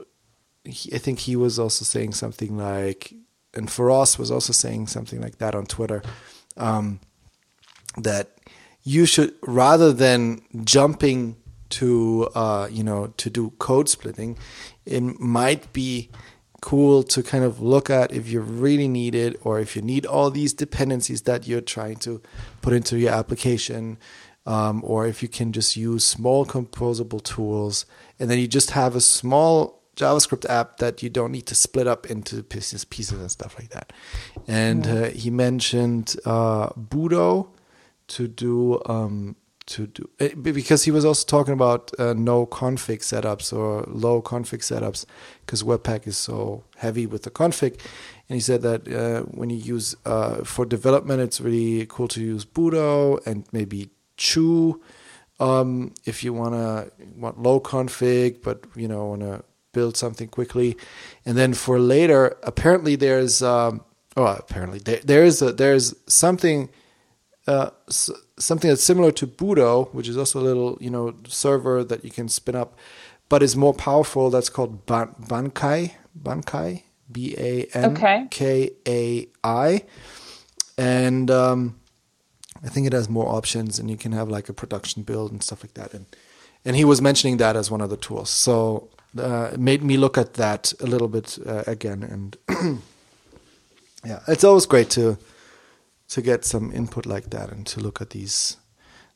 Speaker 1: he, I think he was also saying something like and Feross was also saying something like that on Twitter um, that you should rather than jumping to uh, you know to do code splitting, it might be cool to kind of look at if you really need it or if you need all these dependencies that you're trying to put into your application um, or if you can just use small composable tools and then you just have a small JavaScript app that you don't need to split up into pieces, pieces and stuff like that. And uh, he mentioned uh, Budo to do um, to do eh, because he was also talking about uh, no config setups or low config setups because Webpack is so heavy with the config. And he said that uh, when you use uh, for development, it's really cool to use Budo and maybe Choo um, if you wanna want low config, but you know wanna build something quickly. And then for later, apparently there's um, oh apparently there, there's a, there's something uh, something that's similar to Budo, which is also a little you know server that you can spin up, but is more powerful. That's called Ban- Bankai. Bankai. B A N K A I. And um, I think it has more options, and you can have like a production build and stuff like that. And and he was mentioning that as one of the tools. So uh, it made me look at that a little bit uh, again. And yeah, it's always great to to get some input like that and to look at these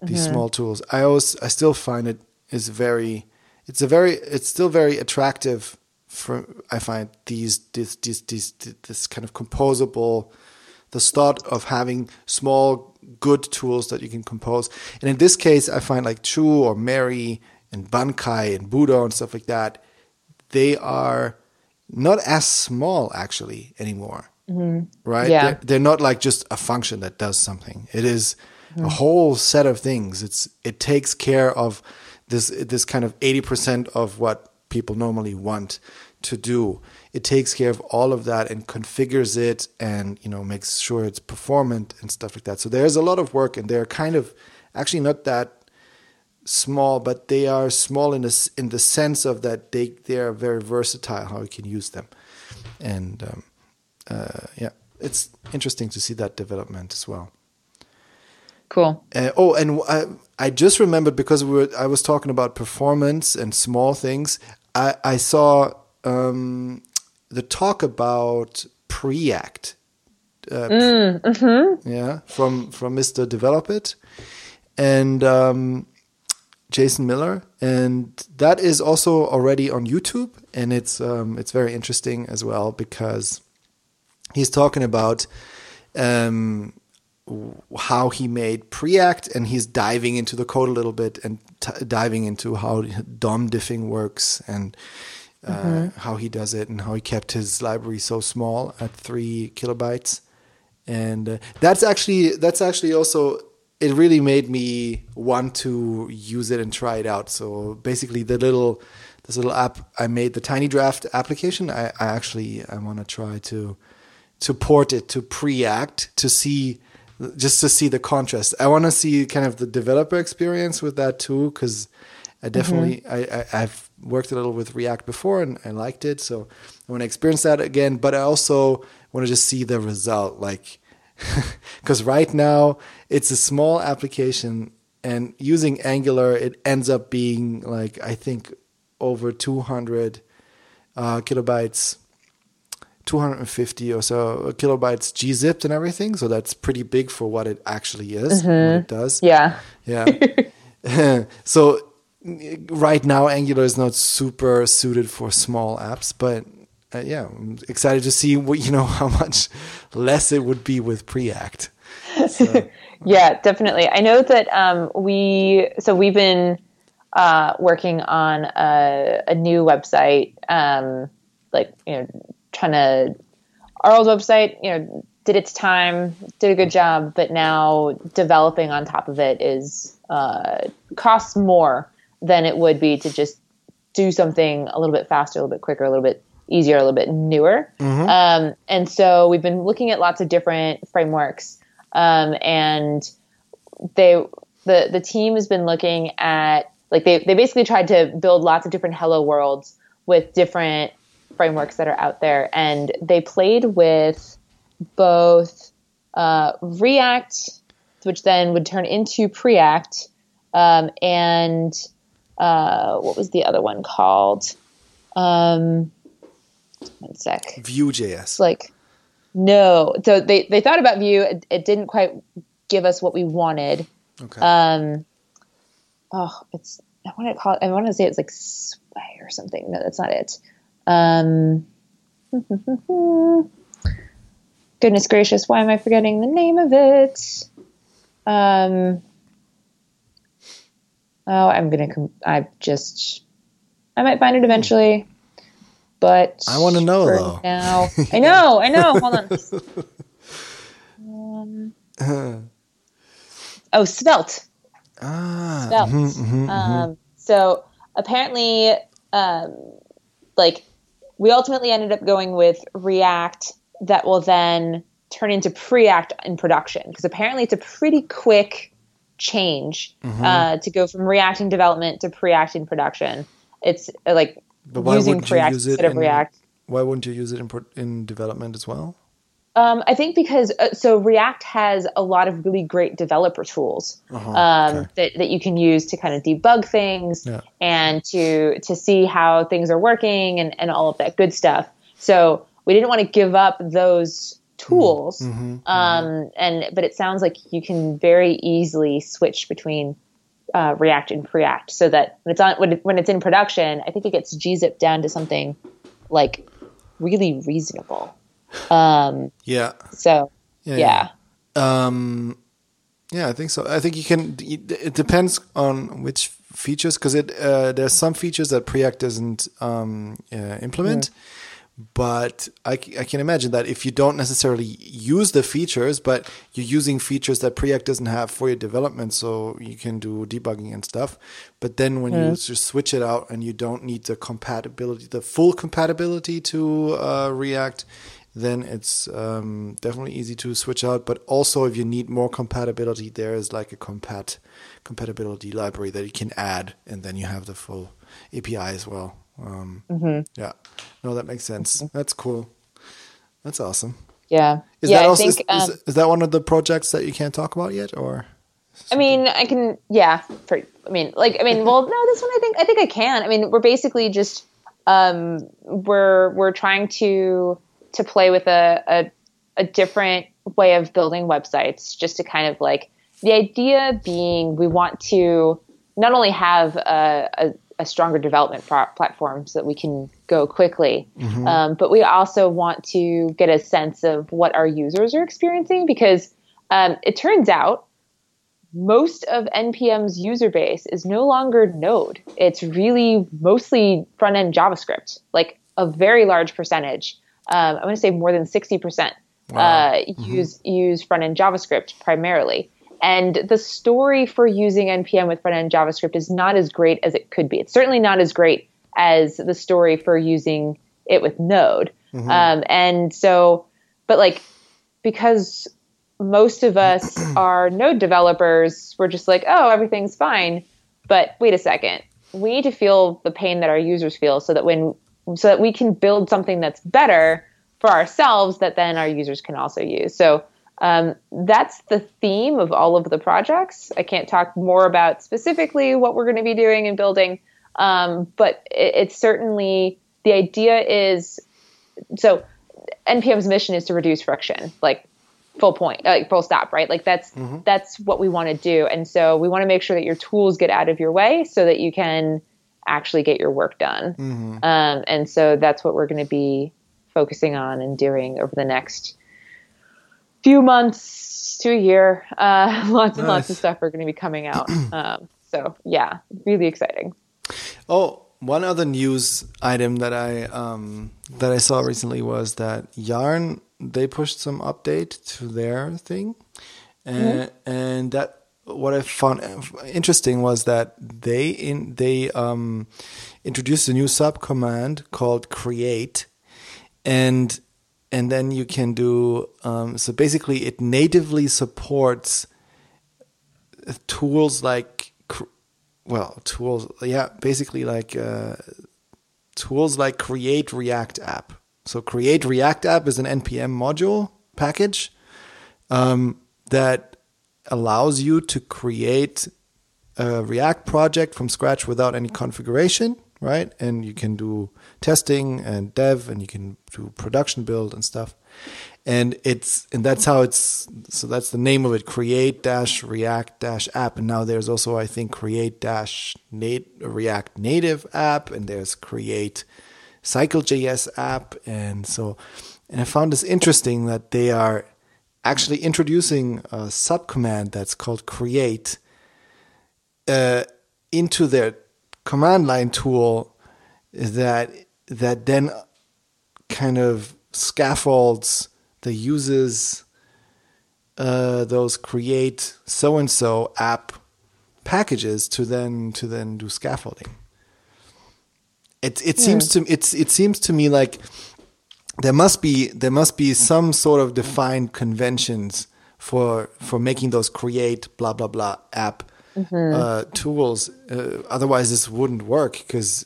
Speaker 1: these mm-hmm. small tools. I always I still find it is very it's a very it's still very attractive for I find these these these, these this kind of composable the start of having small good tools that you can compose. And in this case, I find like Choo or Merry and Bankai and Budo and stuff like that, they are not as small actually anymore. Mm-hmm. Right?
Speaker 2: Yeah.
Speaker 1: They're, they're, not like just a function that does something. It is mm-hmm. a whole set of things. It's it takes care of this this kind of 80% of what people normally want to do. It takes care of all of that and configures it and you know makes sure it's performant and stuff like that. So there's a lot of work and they're kind of actually not that small, but they are small in the in the sense of that they they are very versatile how you can use them, and um, uh, yeah, it's interesting to see that development as well.
Speaker 2: Cool.
Speaker 1: Uh, oh, and I, I just remembered because we were I was talking about performance and small things. I I saw um, the talk about Preact. Uh, mm, mm-hmm. Yeah, from from Mr. Develop It, and um, Jason Miller, and that is also already on YouTube, and it's um, it's very interesting as well because he's talking about um, how he made Preact, and he's diving into the code a little bit and t- diving into how DOM diffing works and uh, mm-hmm. how he does it and how he kept his library so small at three kilobytes, and uh, that's actually that's actually also it really made me want to use it and try it out. So basically, the little this little app I made, the Tiny Draft application, I, I actually I want to try to to port it to Preact to see just to see the contrast. I want to see kind of the developer experience with that too, because I definitely mm-hmm. I, I have worked a little with React before and I liked it, so I want to experience that again. But I also want to just see the result, like because right now it's a small application and using Angular, it ends up being like I think over 200 uh, kilobytes, 250 or so kilobytes gzipped and everything. So that's pretty big for what it actually is. Mm-hmm. It does.
Speaker 2: Yeah.
Speaker 1: Yeah. so right now Angular is not super suited for small apps, but uh, yeah, I'm excited to see what you know how much less it would be with Preact.
Speaker 2: So. yeah, definitely. I know that um, we so we've been uh, working on a, a new website, um, like you know, trying to our old website, you know, did its time, did a good job, but now developing on top of it is uh, costs more than it would be to just do something a little bit faster, a little bit quicker, a little bit easier, a little bit newer. Mm-hmm. Um, and so we've been looking at lots of different frameworks, um, and they the the team has been looking at like they they basically tried to build lots of different hello worlds with different frameworks that are out there, and they played with both uh, React, which then would turn into Preact, um, and uh, what was the other one called? Um, one sec.
Speaker 1: Vue.js.
Speaker 2: Like no. So they they thought about Vue. It, it didn't quite give us what we wanted.
Speaker 1: okay.
Speaker 2: Um, oh, it's I want to call it. I want to say it's like Sway or something. No, that's not it. Um, goodness gracious, why am I forgetting the name of it? Um, oh, I'm gonna. Com- I just. I might find it eventually, but
Speaker 1: I wanna know,
Speaker 2: for
Speaker 1: though.
Speaker 2: Now, I know. I know. Hold on. Um, oh, Svelte.
Speaker 1: ah.
Speaker 2: Svelte.
Speaker 1: mhm, mhm, mhm.
Speaker 2: Um, so apparently, um, like we ultimately ended up going with React that will then turn into Preact in production because apparently it's a pretty quick change
Speaker 1: Mm-hmm.
Speaker 2: uh, to go from React in development to Preact in production. It's uh, like using
Speaker 1: wouldn't you
Speaker 2: Preact
Speaker 1: use it
Speaker 2: instead of
Speaker 1: in-
Speaker 2: React.
Speaker 1: Why wouldn't you use it in in development as well?
Speaker 2: Um, I think because uh, so React has a lot of really great developer tools
Speaker 1: Uh-huh,
Speaker 2: um,
Speaker 1: okay.
Speaker 2: that, that you can use to kind of debug things
Speaker 1: Yeah.
Speaker 2: and to to see how things are working and, and all of that good stuff. So we didn't want to give up those tools.
Speaker 1: Mm-hmm.
Speaker 2: Um, and but it sounds like you can very easily switch between uh, React and Preact, so that when it's on when, it, when it's in production, I think it gets gzipped down to something like really reasonable. Um,
Speaker 1: Yeah.
Speaker 2: so
Speaker 1: Yeah.
Speaker 2: yeah.
Speaker 1: Um, yeah, I think so. I think you can. It depends on which features, because it uh, there's some features that Preact doesn't um, uh, implement. But I, I can imagine that if you don't necessarily use the features, but you're using features that Preact doesn't have for your development, so you can do debugging and stuff. But then when you just switch it out and you don't need the compatibility, the full compatibility to uh, React, then it's um, definitely easy to switch out. But also, if you need more compatibility, there is like a compat compatibility library that you can add, and then you have the full API as well. Um, Yeah, no, that makes sense. That's cool. That's awesome.
Speaker 2: Yeah.
Speaker 1: Is
Speaker 2: yeah,
Speaker 1: that
Speaker 2: I
Speaker 1: also
Speaker 2: think
Speaker 1: is,
Speaker 2: um,
Speaker 1: is, is that one of the projects that you can't talk about yet, or?
Speaker 2: I mean, I can. Yeah. I mean, like, I mean, well, no, this one I think I think I can. I mean, we're basically just um, we're we're trying to to play with a, a a different way of building websites, just to kind of like the idea being we want to not only have a, a, a stronger development pro- platform so that we can go quickly, um, but we also want to get a sense of what our users are experiencing because um, it turns out most of npm's user base is no longer node. It's really mostly front end javascript like a very large percentage um, i want to say more than 60% uh, use use front end javascript primarily. And the story for using npm with front end javascript is not as great as it could be. It's certainly not as great as the story for using it with node. Um, and so but like because most of us are node developers we're just like oh everything's fine. But wait a second. We need to feel the pain that our users feel so that when so that we can build something that's better for ourselves that then our users can also use. So um, that's the theme of all of the projects. I can't talk more about specifically what we're going to be doing and building um, but it, it's certainly the idea is so npm's mission is to reduce friction like full point like full stop right? Like that's that's what we want to do. And so we want to make sure that your tools get out of your way so that you can actually get your work done. Um, and so that's what we're going to be focusing on and doing over the next few months to a year. Uh, lots and lots of stuff are going to be coming out. Um, so yeah really exciting.
Speaker 1: Oh, one other news item that I um, that I saw recently was that Yarn they pushed some update to their thing, and and that what I found interesting was that they in they um, introduced a new sub command called create, and and then you can do um, so basically it natively supports tools like well tools yeah basically like uh, tools like create react app. So create react app is an npm module package um, that allows you to create a React project from scratch without any configuration, right? And you can do testing and dev, and you can do production build and stuff. And it's and that's how it's so that's the name of it create dash react dash app and now there's also I think create dash react native app and there's create cycle.js app and so and I found this interesting that they are actually introducing a subcommand that's called create uh, into their command line tool that that then kind of scaffolds the uses uh, those create so and so app packages to then to then do scaffolding. It it yeah. seems to it's it seems to me like there must be there must be some sort of defined conventions for for making those create blah blah blah app mm-hmm. uh, tools. Uh, otherwise, this wouldn't work because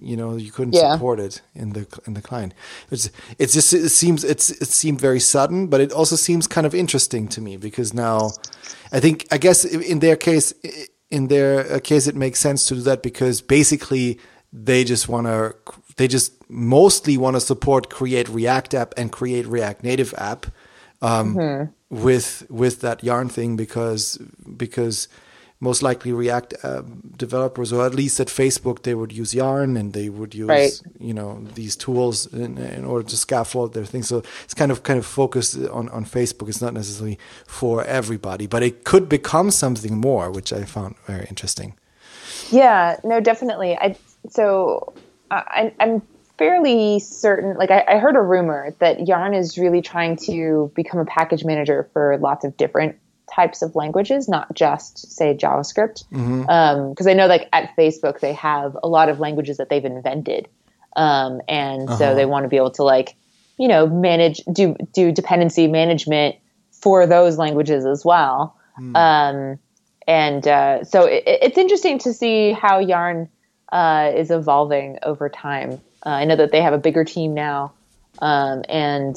Speaker 1: you know you couldn't yeah. support it in the in the client. It's it's just it seems it's it seemed very sudden, but it also seems kind of interesting to me because now I think I guess in their case in their uh, case it makes sense to do that because basically they just want to they just mostly want to support create react app and create react native app um, mm-hmm. with with that yarn thing because because most likely React uh, developers, or at least at Facebook, they would use Yarn and they would use right. you know these tools in, in, order to scaffold their things. So it's kind of kind of focused on on Facebook. It's not necessarily for everybody, but it could become something more, which I found very interesting.
Speaker 2: Yeah, no, definitely. I so I, I'm fairly certain. Like I, I heard a rumor that Yarn is really trying to become a package manager for lots of different types of languages, not just say JavaScript. Because mm-hmm. um, I know like at Facebook they have a lot of languages that they've invented, um, and uh-huh. so they want to be able to like you know manage do do dependency management for those languages as well. Mm. Um, and uh, so it, it's interesting to see how Yarn uh, is evolving over time. Uh, I know that they have a bigger team now, um, and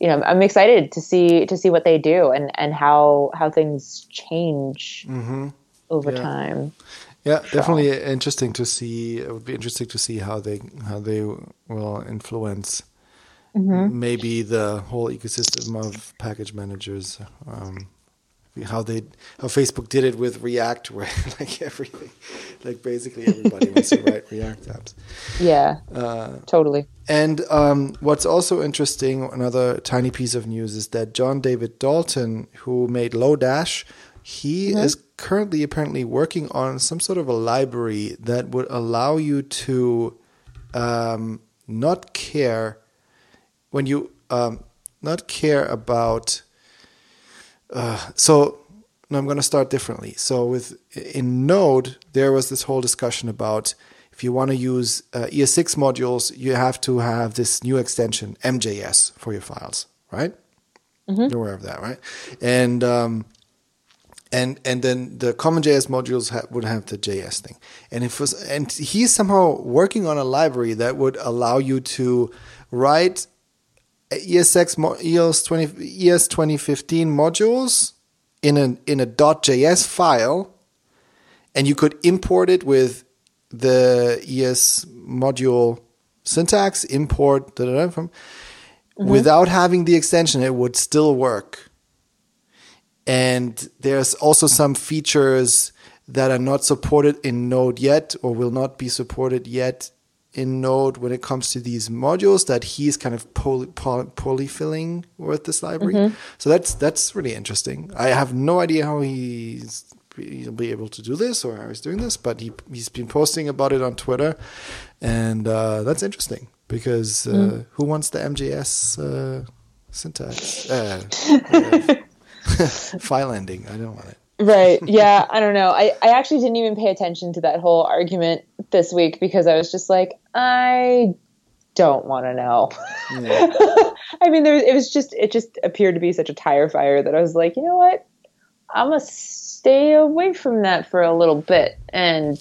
Speaker 2: you know, I'm excited to see to see what they do and and how how things change mm-hmm. over
Speaker 1: yeah.
Speaker 2: time.
Speaker 1: Yeah, definitely interesting to see. It would be interesting to see how they how they will influence mm-hmm. maybe the whole ecosystem of package managers. Um, how they how Facebook did it with React, where like everything, like basically everybody wants to write React apps.
Speaker 2: Yeah, uh, totally.
Speaker 1: And um, what's also interesting, another tiny piece of news is that John David Dalton, who made Lodash, he mm-hmm. is currently apparently working on some sort of a library that would allow you to um, not care when you um, not care about uh, so I'm going to start differently. So with in Node, there was this whole discussion about if you want to use uh, ES6 modules, you have to have this new extension MJS for your files, right? Mm-hmm. You're aware of that, right? And um, and and then the CommonJS modules ha- would have the JS thing. And if was and he's somehow working on a library that would allow you to write ES6 ES 20 ES 2015 modules in an in a .js file, and you could import it with the ES module syntax import da, da, da, from mm-hmm. without having the extension, it would still work. And there's also some features that are not supported in Node yet, or will not be supported yet in Node when it comes to these modules that he's kind of poly, poly, polyfilling with this library. Mm-hmm. So that's that's really interesting. I have no idea how he's he'll be able to do this or how he's doing this, but he he's been posting about it on Twitter, and uh, that's interesting because uh, mm. who wants the MJS uh, syntax uh, file ending? I don't want it.
Speaker 2: Right. Yeah. I don't know. I, I actually didn't even pay attention to that whole argument this week because I was just like, I don't want to know. Yeah. I mean, there was, it was just it just appeared to be such a tire fire that I was like, you know what, I'm gonna stay away from that for a little bit, and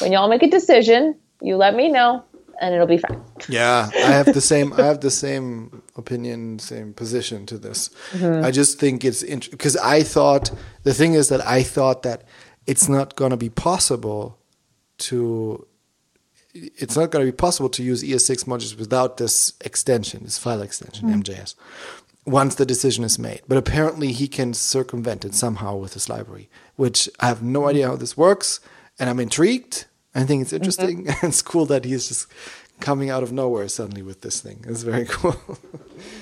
Speaker 2: when y'all make a decision, you let me know, and it'll be fine.
Speaker 1: Yeah, I have the same. I have the same opinion, same position to this. Mm-hmm. I just think it's interesting because I thought the thing is that I thought that it's not going to be possible to it's not going to be possible to use ES6 modules without this extension, this file extension, mm. MJS, once the decision is made. But apparently he can circumvent it somehow with this library, which I have no idea how this works. And I'm intrigued. I think it's interesting. Mm-hmm. it's cool that he's just coming out of nowhere suddenly with this thing. It's very cool.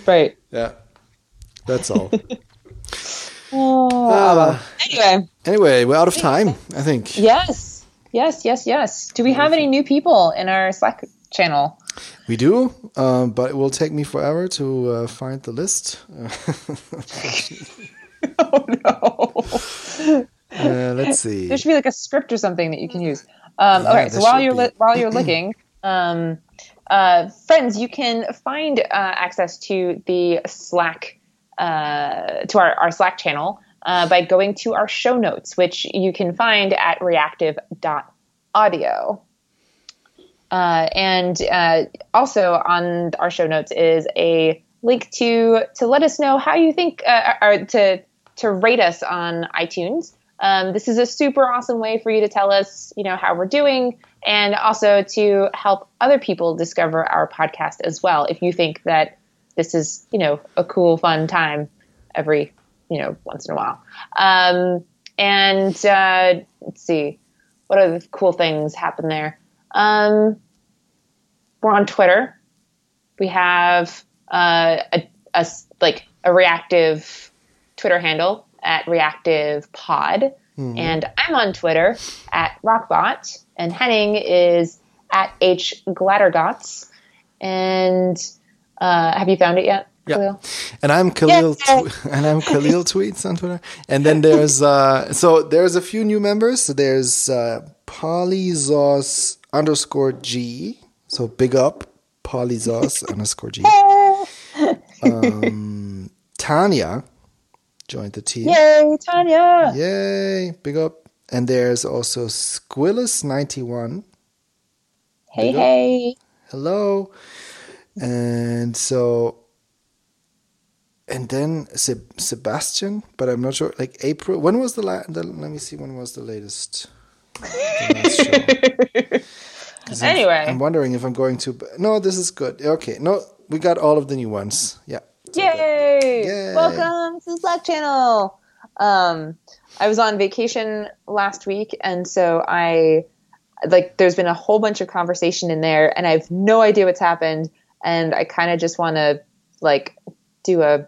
Speaker 2: right.
Speaker 1: Yeah. That's all.
Speaker 2: oh, uh, anyway.
Speaker 1: Anyway, we're out of time, I think.
Speaker 2: Yes. Yes, yes, yes. Do we have any new people in our Slack channel?
Speaker 1: We do, um, but it will take me forever to uh, find the list.
Speaker 2: oh no!
Speaker 1: Uh, let's see.
Speaker 2: There should be like a script or something that you can use. Um, yeah, okay, so while you're li- while you're looking, um, uh, friends, you can find uh, access to the Slack uh, to our, our Slack channel uh, by going to our show notes, which you can find at reactive.audio. Uh, and uh, also on our show notes is a link to to let us know how you think uh, or to to rate us on iTunes. Um, this is a super awesome way for you to tell us, you know, how we're doing, and also to help other people discover our podcast as well. If you think that this is, you know, a cool, fun time every you know, once in a while. Um, and uh, let's see, what other cool things happen there? Um, we're on Twitter. We have uh, a, a, like a reactive Twitter handle at reactive pod. Mm-hmm. And I'm on Twitter at rockbot, and Henning is at h glattergots. And uh, have you found it yet?
Speaker 1: Yeah. Kahlil. And I'm Kahlil tw- and I'm Kahlil tweets on Twitter. And then there's uh so there's a few new members. So There's uh Polyzos underscore G. So big up Polyzos underscore G. Um, Tanya joined the team.
Speaker 2: Yay, Tanya!
Speaker 1: Yay, big up. And there's also Squillus91.
Speaker 2: Hey, hey.
Speaker 1: Hello. And so and then Se- Sebastian, but I'm not sure. Like April. When was the last? Let me see. When was the latest?
Speaker 2: The anyway,
Speaker 1: I'm, I'm, wondering if I'm going to. No, this is good. Okay, no, we got all of the new ones. Yeah.
Speaker 2: Yay! Yay! Welcome to the Slack channel. Um, I was on vacation last week, and so I like. There's been a whole bunch of conversation in there, and I have no idea what's happened, and I kind of just want to like do a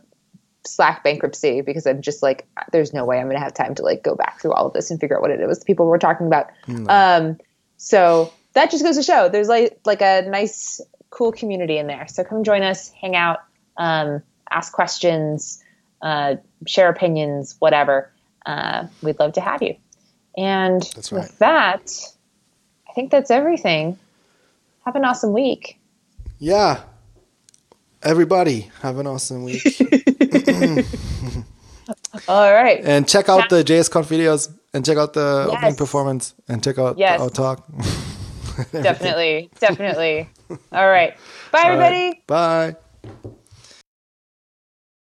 Speaker 2: Slack bankruptcy because I'm just like, there's no way I'm going to have time to like go back through all of this and figure out what it was the people were talking about. No. Um, so that just goes to show there's like like a nice, cool community in there. So come join us, hang out, um, ask questions, uh, share opinions, whatever. Uh, we'd love to have you. And right. with that, I think that's everything. Have an awesome week.
Speaker 1: Yeah. Everybody, have an awesome week.
Speaker 2: All right.
Speaker 1: And check out the JSConf videos and check out the yes. opening performance and check out yes. our talk.
Speaker 2: definitely. Definitely. All right. Bye, everybody.
Speaker 1: Right. Bye.